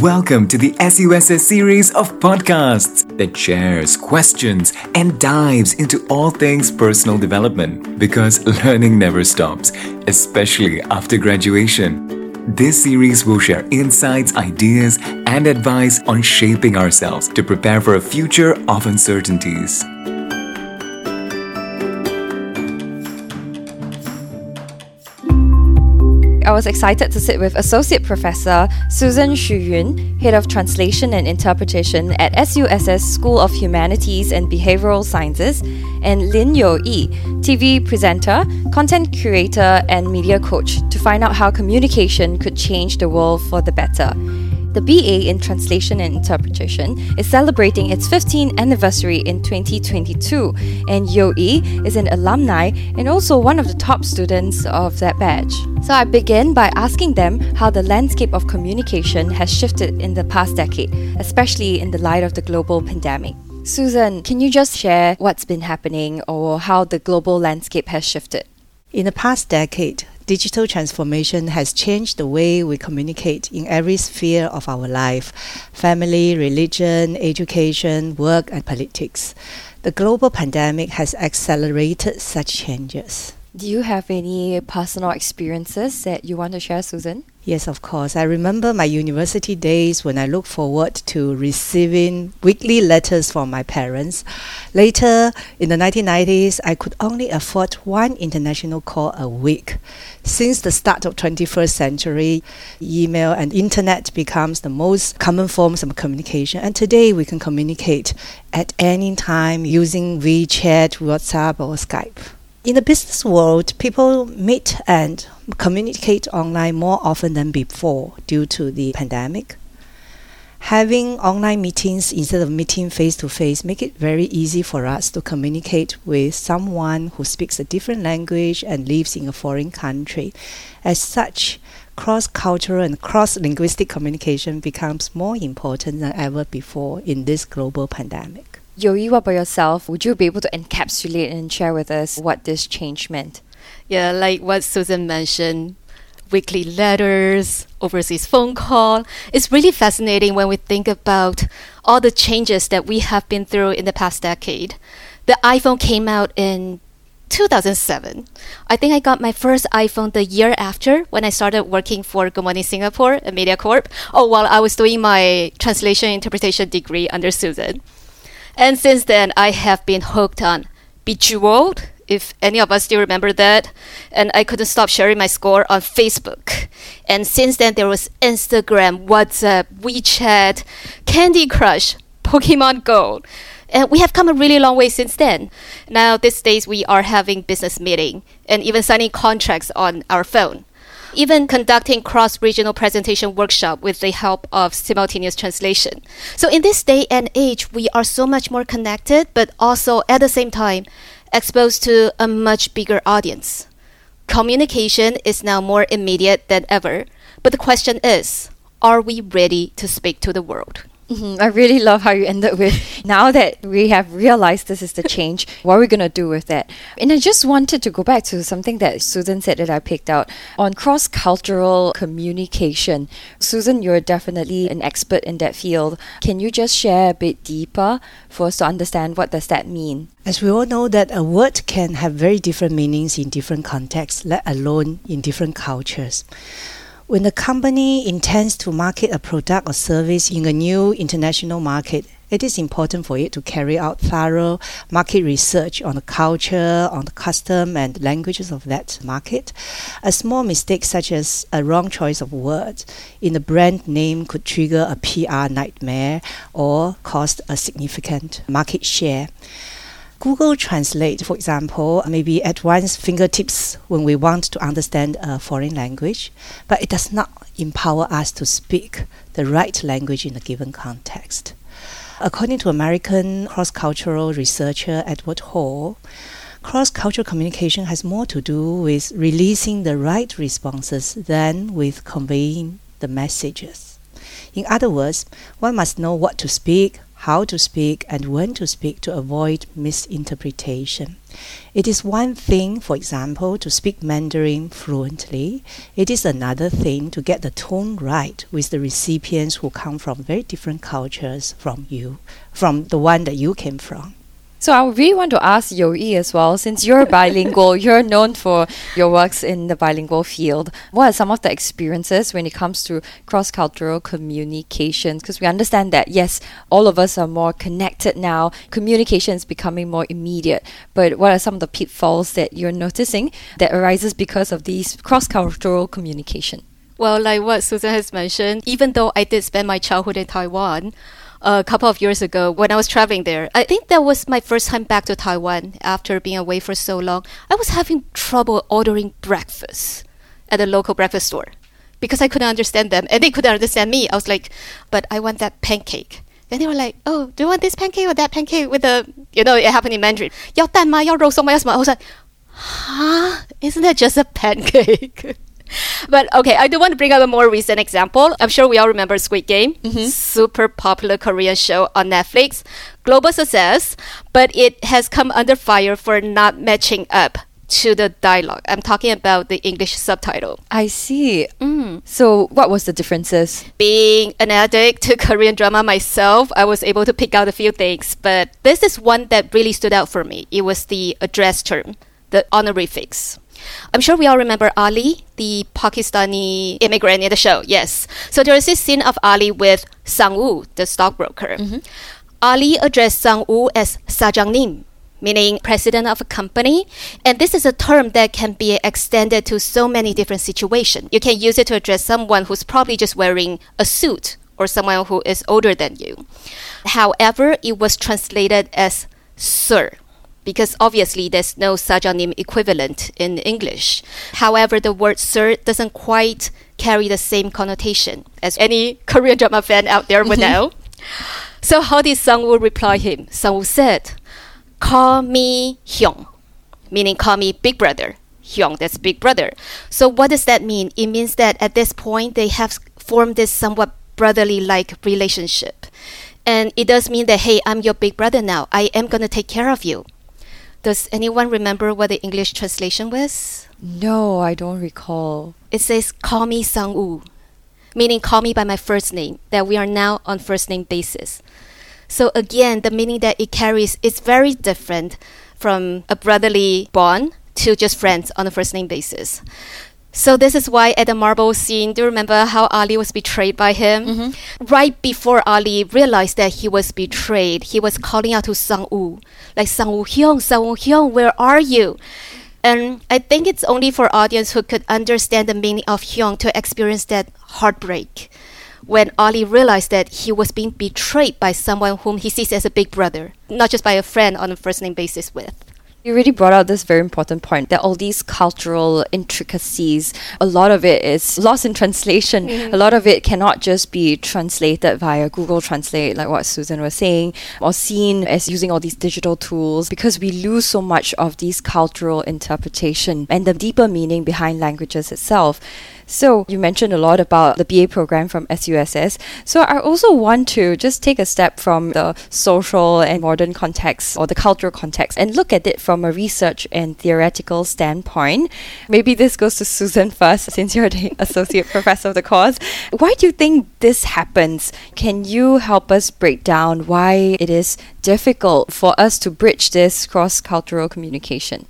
Welcome to the SUSS series of podcasts that shares questions and dives into all things personal development because learning never stops, especially after graduation. This series will share insights, ideas, and advice on shaping ourselves to prepare for a future of uncertainties. I was excited to sit with Associate Professor Susan Xu Yun, Head of Translation and Interpretation at SUSS School of Humanities and Behavioral Sciences, and Lin Yo Yi, TV presenter, content curator, and media coach, to find out how communication could change the world for the better. The BA in Translation and Interpretation is celebrating its 15th anniversary in 2022, and Yo Yi is an alumni and also one of the top students of that batch. So I begin by asking them how the landscape of communication has shifted in the past decade, especially in the light of the global pandemic. Susan, can you just share what's been happening or how the global landscape has shifted? In the past decade, digital transformation has changed the way we communicate in every sphere of our life family, religion, education, work, and politics. The global pandemic has accelerated such changes. Do you have any personal experiences that you want to share, Susan? Yes, of course. I remember my university days when I looked forward to receiving weekly letters from my parents. Later, in the 1990s, I could only afford one international call a week. Since the start of 21st century, email and internet becomes the most common forms of communication. And today we can communicate at any time using WeChat, WhatsApp, or Skype. In the business world, people meet and communicate online more often than before due to the pandemic. Having online meetings instead of meeting face to face make it very easy for us to communicate with someone who speaks a different language and lives in a foreign country. As such, cross-cultural and cross-linguistic communication becomes more important than ever before in this global pandemic. Yoi, what about yourself? Would you be able to encapsulate and share with us what this change meant? Yeah, like what Susan mentioned, weekly letters, overseas phone call. It's really fascinating when we think about all the changes that we have been through in the past decade. The iPhone came out in 2007. I think I got my first iPhone the year after when I started working for Good Morning Singapore, Mediacorp. Oh, while I was doing my translation interpretation degree under Susan. And since then, I have been hooked on Bejeweled, if any of us still remember that. And I couldn't stop sharing my score on Facebook. And since then, there was Instagram, WhatsApp, WeChat, Candy Crush, Pokemon Go. And we have come a really long way since then. Now, these days, we are having business meeting and even signing contracts on our phone. Even conducting cross-regional presentation workshop with the help of simultaneous translation. So in this day and age, we are so much more connected, but also at the same time, exposed to a much bigger audience. Communication is now more immediate than ever, but the question is, are we ready to speak to the world? Mm-hmm. I really love how you ended with now that we have realized this is the change, what are we going to do with that? And I just wanted to go back to something that Susan said that I picked out on cross cultural communication. Susan, you're definitely an expert in that field. Can you just share a bit deeper for us to understand what does that mean? As we all know that a word can have very different meanings in different contexts, let alone in different cultures. When a company intends to market a product or service in a new international market, it is important for it to carry out thorough market research on the culture, on the custom and languages of that market. A small mistake such as a wrong choice of words in the brand name could trigger a PR nightmare or cost a significant market share. Google Translate, for example, may be at one's fingertips when we want to understand a foreign language, but it does not empower us to speak the right language in a given context. According to American cross cultural researcher Edward Hall, cross cultural communication has more to do with releasing the right responses than with conveying the messages. In other words, one must know what to speak, how to speak and when to speak to avoid misinterpretation. It is one thing, for example, to speak Mandarin fluently. It is another thing to get the tone right with the recipients who come from very different cultures from you, from the one that you came from. So I really want to ask Yi as well, since you're bilingual, you're known for your works in the bilingual field. What are some of the experiences when it comes to cross-cultural communications? Because we understand that yes, all of us are more connected now. Communication is becoming more immediate. But what are some of the pitfalls that you're noticing that arises because of these cross-cultural communication? Well, like what Susan has mentioned, even though I did spend my childhood in Taiwan, a couple of years ago when I was traveling there. I think that was my first time back to Taiwan after being away for so long. I was having trouble ordering breakfast at a local breakfast store because I couldn't understand them and they couldn't understand me. I was like, but I want that pancake. And they were like, oh, do you want this pancake or that pancake with the, you know, it happened in Mandarin. 要蛋吗?要肉松吗?要什么? I was like, huh? Isn't that just a pancake? but okay, I do want to bring up a more recent example. I'm sure we all remember Squid Game, mm-hmm. super popular Korean show on Netflix, global success, but it has come under fire for not matching up to the dialogue. I'm talking about the English subtitle. I see. Mm. So, what was the differences? Being an addict to Korean drama myself, I was able to pick out a few things, but this is one that really stood out for me. It was the address term, the honorifics. I'm sure we all remember Ali, the Pakistani immigrant in the show. Yes. So there is this scene of Ali with Sang Woo, the stockbroker. Mm-hmm. Ali addressed Sang Woo as Sajangnim, meaning president of a company. And this is a term that can be extended to so many different situations. You can use it to address someone who's probably just wearing a suit or someone who is older than you. However, it was translated as sir because obviously there's no sajangnim equivalent in English. However, the word sir doesn't quite carry the same connotation as any Korean drama fan out there would mm-hmm. know. So how did Sangwoo reply him? Sangwoo said, "Call me Hyung," meaning call me big brother. Hyung, that's big brother. So what does that mean? It means that at this point they have formed this somewhat brotherly-like relationship. And it does mean that, hey, I'm your big brother now. I am going to take care of you. Does anyone remember what the English translation was? No, I don't recall. It says, Call me Sang Woo, meaning call me by my first name, that we are now on first name basis. So again, the meaning that it carries is very different from a brotherly bond to just friends on a first name basis. So this is why at the marble scene, do you remember how Ali was betrayed by him? Mm-hmm. Right before Ali realized that he was betrayed, he was calling out to Sang Woo, like Sang Woo Hyung, Sang Woo Hyung, where are you? And I think it's only for audience who could understand the meaning of Hyung to experience that heartbreak when Ali realized that he was being betrayed by someone whom he sees as a big brother, not just by a friend on a first name basis with. You really brought out this very important point that all these cultural intricacies, a lot of it is lost in translation. Mm-hmm. A lot of it cannot just be translated via Google Translate, like what Susan was saying, or seen as using all these digital tools because we lose so much of these cultural interpretation and the deeper meaning behind languages itself. So you mentioned a lot about the BA program from SUSS. So I also want to just take a step from the social and modern context or the cultural context and look at it from a research and theoretical standpoint. Maybe this goes to Susan first, since you're the associate professor of the course. Why do you think this happens? Can you help us break down why it is difficult for us to bridge this cross cultural communication?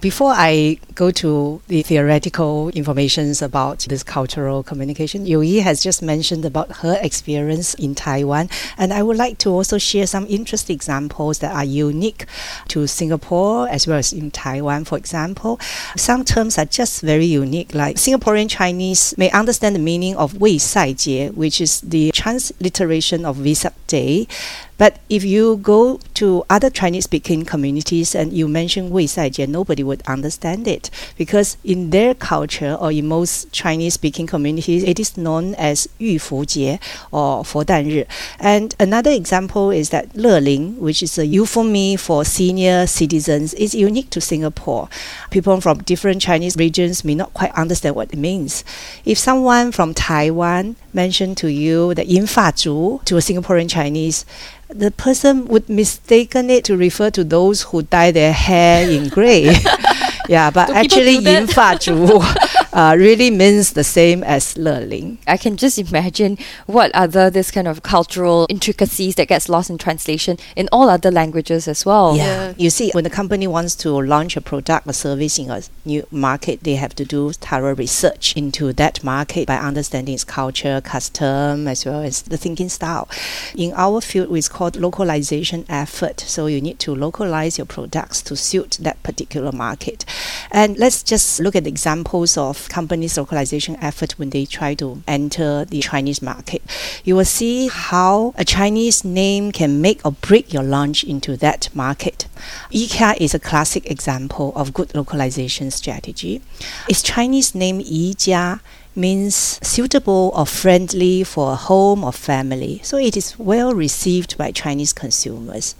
Before I go to the theoretical informations about this cultural communication, You Yi has just mentioned about her experience in Taiwan, and I would like to also share some interesting examples that are unique to Singapore as well as in Taiwan. For example, some terms are just very unique, like Singaporean Chinese may understand the meaning of Wei Sai Jie, which is the transliteration of Vesak Day, but if you go to other Chinese speaking communities and you mention Wei Sai Jie, nobody would understand it because in their culture or in most Chinese speaking communities, it is known as Yu Fu Jie or Fo Dan Ri. And another example is that Le Ling, which is a euphemism for senior citizens, is unique to Singapore. People from different Chinese regions may not quite understand what it means. If someone from Taiwan mentioned to you the Yin Fa Zhu to a Singaporean Chinese, the person would mistaken it to refer to those who dye their hair in grey. yeah, but Do people actually, do that? 银发族 uh, really means the same as 乐龄. I can just imagine what other this kind of cultural intricacies that gets lost in translation in all other languages as well. Yeah. You see, when a company wants to launch a product or service in a new market, they have to do thorough research into that market by understanding its culture, custom, as well as the thinking style. In our field, it's called localization effort. So you need to localize your products to suit that particular market. And let's just look at examples of companies' localization effort when they try to enter the Chinese market. You will see how a Chinese name can make or break your launch into that market. IKEA is a classic example of good localization strategy. Its Chinese name Yijia means suitable or friendly for a home or family, so it is well received by Chinese consumers.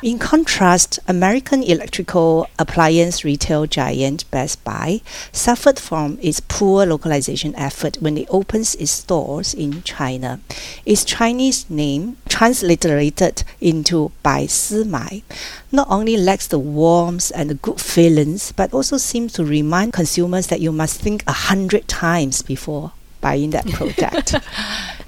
In contrast, American electrical appliance retail giant Best Buy suffered from its poor localization effort when it opens its stores in China. Its Chinese name, transliterated into Bai Si Mai, not only lacks the warmth and the good feelings, but also seems to remind consumers that you must think a hundred times before buying that product.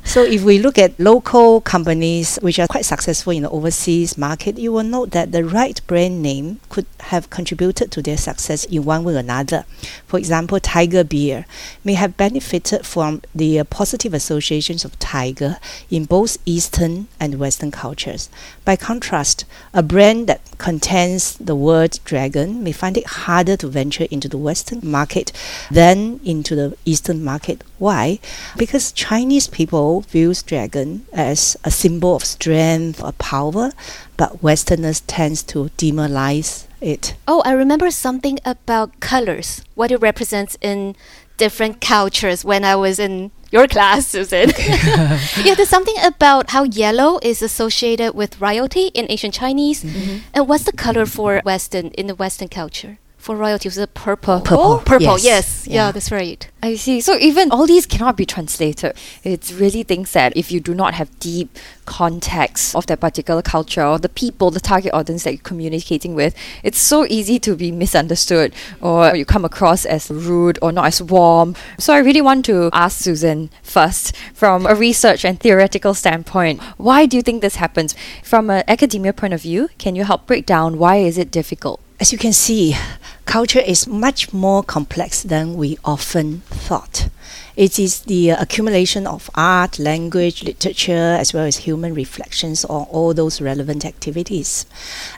So if we look at local companies which are quite successful in the overseas market, you will note that the right brand name could have contributed to their success in one way or another. For example, Tiger Beer may have benefited from the uh, positive associations of tiger in both Eastern and Western cultures. By contrast, a brand that contains the word dragon may find it harder to venture into the Western market than into the Eastern market. Why? Because Chinese people views dragon as a symbol of strength or power, but Westerners tends to demoralize it. Oh, I remember something about colors, what it represents in different cultures when I was in your class, Susan. yeah, there's something about how yellow is associated with royalty in ancient Chinese. Mm-hmm. And what's the color for Western in the Western culture? For royalty, was it purple? Purple, oh, Purple, yes. yes. Yeah. Yeah. that's right. I see. So even all these cannot be translated. It's really things that if you do not have deep context of that particular culture or the people, the target audience that you're communicating with, it's so easy to be misunderstood or you come across as rude or not as warm. So I really want to ask Susan first, from a research and theoretical standpoint, why do you think this happens? From an academia point of view, can you help break down why is it difficult? As you can see, culture is much more complex than we often thought. It is the accumulation of art, language, literature, as well as human reflections on all those relevant activities.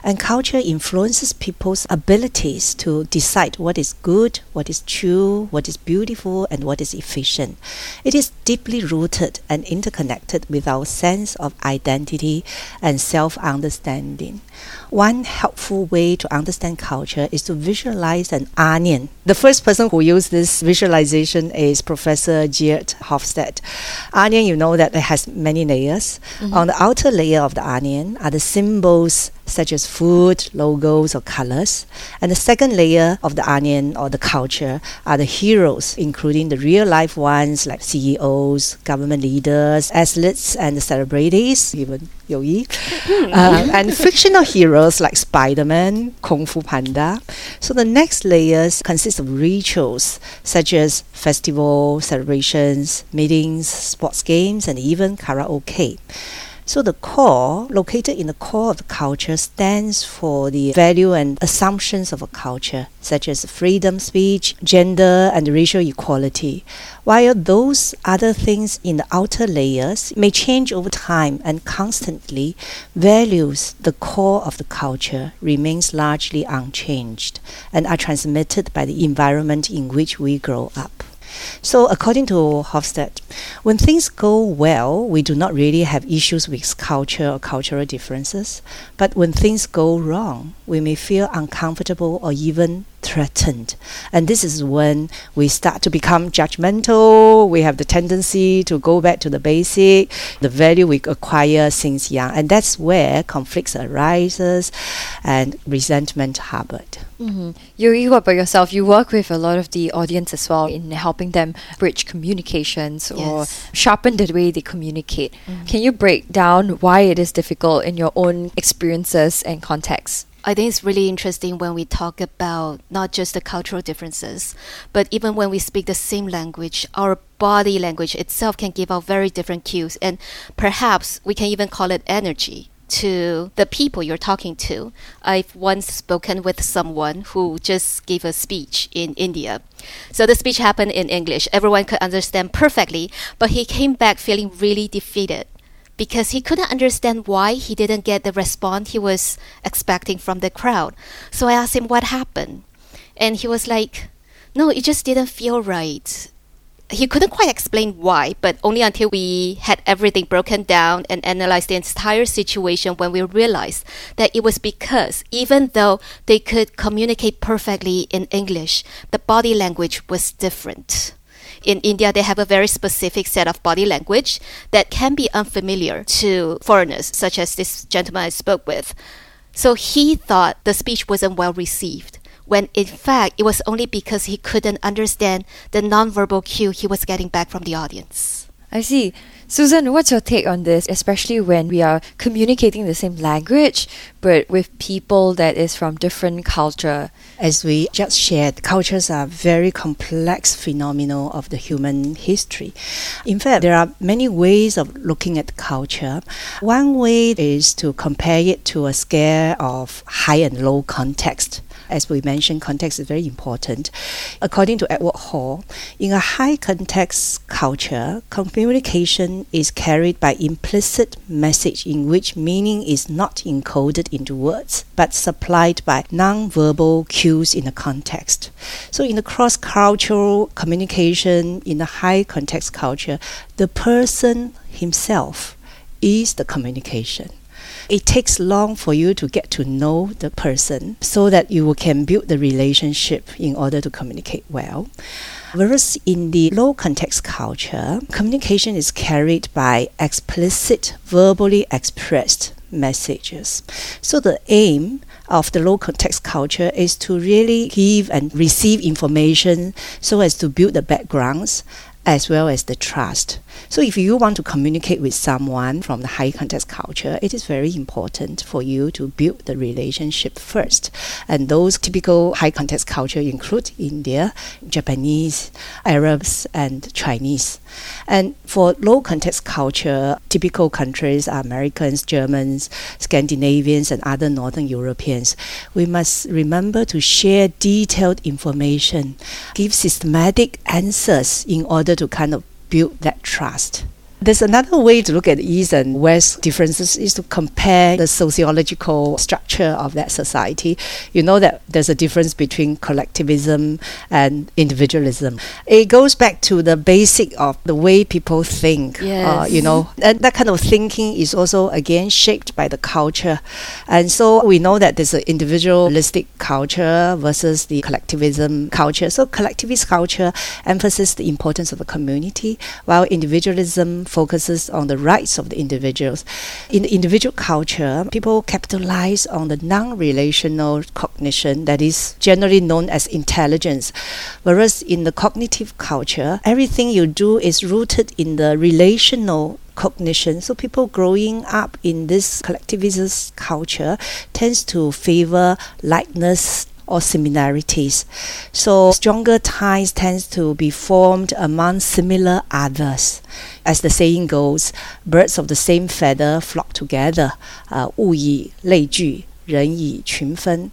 And culture influences people's abilities to decide what is good, what is true, what is beautiful, and what is efficient. It is deeply rooted and interconnected with our sense of identity and self understanding. One helpful way to understand culture is to visualize an onion. The first person who used this visualization is Professor Geert Hofstede. Onion, you know that it has many layers. Mm-hmm. On the outer layer of the onion are the symbols such as food, logos, or colors. And the second layer of the onion or the culture are the heroes, including the real life ones like CEOs, government leaders, athletes, and the celebrities, even Yo Yi. Um, and fictional heroes like Spider Man, Kung Fu Panda. So the next layers consist of rituals such as festival celebrations, meetings, sports games, and even karaoke. So the core, located in the core of the culture, stands for the value and assumptions of a culture, such as freedom speech, gender, and racial equality. While those other things in the outer layers may change over time and constantly, values, the core of the culture, remains largely unchanged and are transmitted by the environment in which we grow up. So, according to Hofstede, when things go well, we do not really have issues with culture or cultural differences. But when things go wrong, we may feel uncomfortable or even threatened. And this is when we start to become judgmental. We have the tendency to go back to the basic, the value we acquire since young. And that's where conflicts arises and resentment harbored. Mm-hmm. You, what about yourself? You work with a lot of the audience as well in helping them bridge communications or sharpen the way they communicate. Mm. Can you break down why it is difficult in your own experiences and context? I think it's really interesting when we talk about not just the cultural differences, but even when we speak the same language, our body language itself can give out very different cues. And perhaps we can even call it energy to the people you're talking to. I've once spoken with someone who just gave a speech in India. So the speech happened in English. Everyone could understand perfectly, but he came back feeling really defeated because he couldn't understand why he didn't get the response he was expecting from the crowd. So I asked him what happened. And he was like, No, it just didn't feel right. He couldn't quite explain why, but only until we had everything broken down and analyzed the entire situation when we realized that it was because even though they could communicate perfectly in English, the body language was different in India, they have a very specific set of body language that can be unfamiliar to foreigners, such as this gentleman I spoke with. So he thought the speech wasn't well received, when in fact it was only because he couldn't understand the nonverbal cue he was getting back from the audience. I see. Susan, what's your take on this, especially when we are communicating the same language but with people that is from different culture? As we just shared, cultures are very complex phenomena of the human history. In fact, there are many ways of looking at culture. One way is to compare it to a scale of high and low context. As we mentioned, context is very important. According to Edward Hall, in a high context culture, communication is carried by implicit message in which meaning is not encoded into words but supplied by non-verbal cues in a context. So in a cross-cultural communication in a high context culture, the person himself is the communication. It takes long for you to get to know the person so that you can build the relationship in order to communicate well. Whereas in the low context culture, communication is carried by explicit, verbally expressed messages. So the aim of the low context culture is to really give and receive information so as to build the backgrounds as well as the trust. So if you want to communicate with someone from the high context culture, it is very important for you to build the relationship first. And those typical high context culture include India, Japanese, Arabs, and Chinese. And for low context culture, typical countries are Americans, Germans, Scandinavians, and other Northern Europeans. We must remember to share detailed information, give systematic answers in order to kind of build that trust. There's another way to look at East and West differences is to compare the sociological structure of that society. You know that there's a difference between collectivism and individualism. It goes back to the basic of the way people think. Uh, you know, and that kind of thinking is also again shaped by the culture. And so we know that there's an individualistic culture versus the collectivism culture. So collectivist culture emphasizes the importance of the community, while individualism focuses on the rights of the individuals. In the individual culture, people capitalize on the non-relational cognition that is generally known as intelligence, whereas in the cognitive culture, everything you do is rooted in the relational cognition. So people growing up in this collectivist culture tends to favor likeness or similarities. So stronger ties tends to be formed among similar others. As the saying goes, birds of the same feather flock together. Uh, 物以类聚， 人以群分.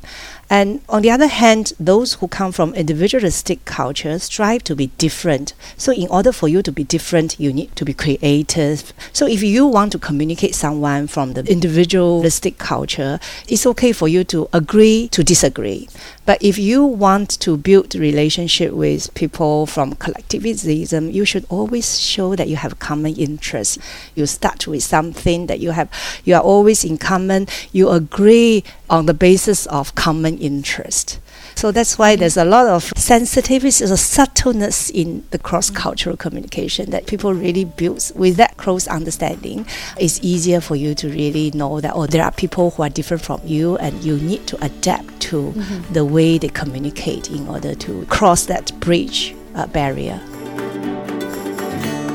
And on the other hand, those who come from individualistic cultures strive to be different. So, in order for you to be different, you need to be creative. So, if you want to communicate someone from the individualistic culture, it's okay for you to agree to disagree. But if you want to build relationship with people from collectivism, you should always show that you have common interests. You start with something that you have, you are always in common. You agree on the basis of common interest. So that's why there's a lot of sensitivity, a subtleness in the cross-cultural communication that people really build. With that close understanding, it's easier for you to really know that oh, there are people who are different from you, and you need to adapt mm-hmm. the way they communicate in order to cross that bridge uh, barrier.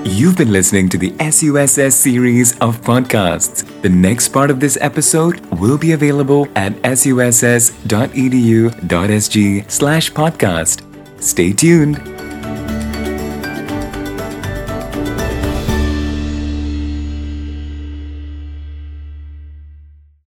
You've been listening to the SUSS series of podcasts. The next part of this episode will be available at suss.edu.sg slash podcast. Stay tuned.